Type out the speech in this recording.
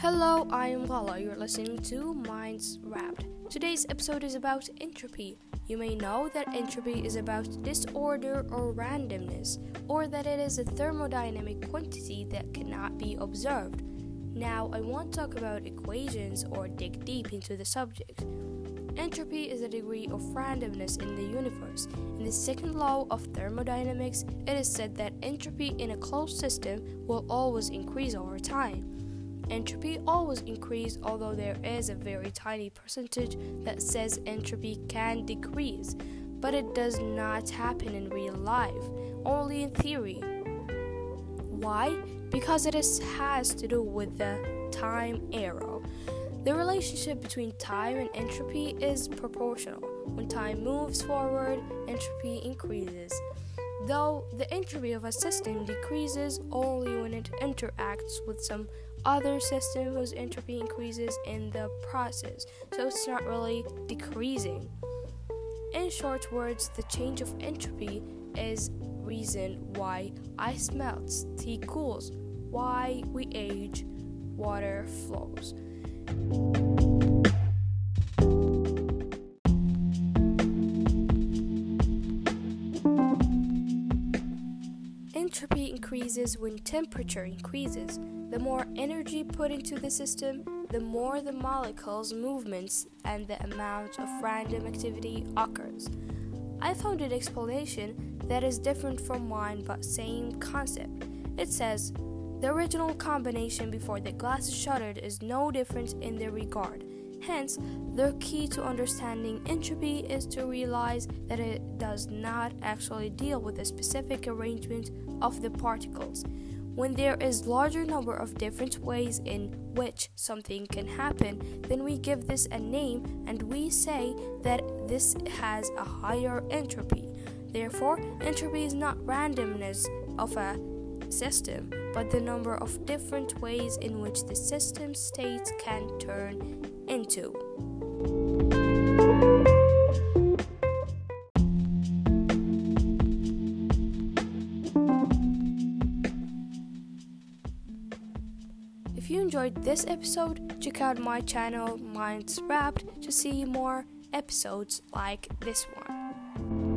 Hello, I am Lala. You're listening to Minds Wrapped. Today's episode is about entropy. You may know that entropy is about disorder or randomness, or that it is a thermodynamic quantity that cannot be observed. Now, I want to talk about equations or dig deep into the subject. Entropy is a degree of randomness in the universe. In the second law of thermodynamics, it is said that entropy in a closed system will always increase over time. Entropy always increases, although there is a very tiny percentage that says entropy can decrease, but it does not happen in real life, only in theory. Why? Because it is, has to do with the time arrow. The relationship between time and entropy is proportional. When time moves forward, entropy increases. Though the entropy of a system decreases only when it interacts with some other system whose entropy increases in the process, so it's not really decreasing. In short words, the change of entropy is reason why ice melts, tea cools, why we age, water flows. Entropy increases when temperature increases. The more energy put into the system, the more the molecules' movements and the amount of random activity occurs. I found an explanation that is different from mine but same concept. It says the original combination before the glass is shattered is no different in their regard. Hence, the key to understanding entropy is to realize that it does not actually deal with a specific arrangement of the particles. When there is larger number of different ways in which something can happen, then we give this a name and we say that this has a higher entropy. Therefore, entropy is not randomness of a system, but the number of different ways in which the system states can turn into. If you enjoyed this episode, check out my channel Minds Wrapped to see more episodes like this one.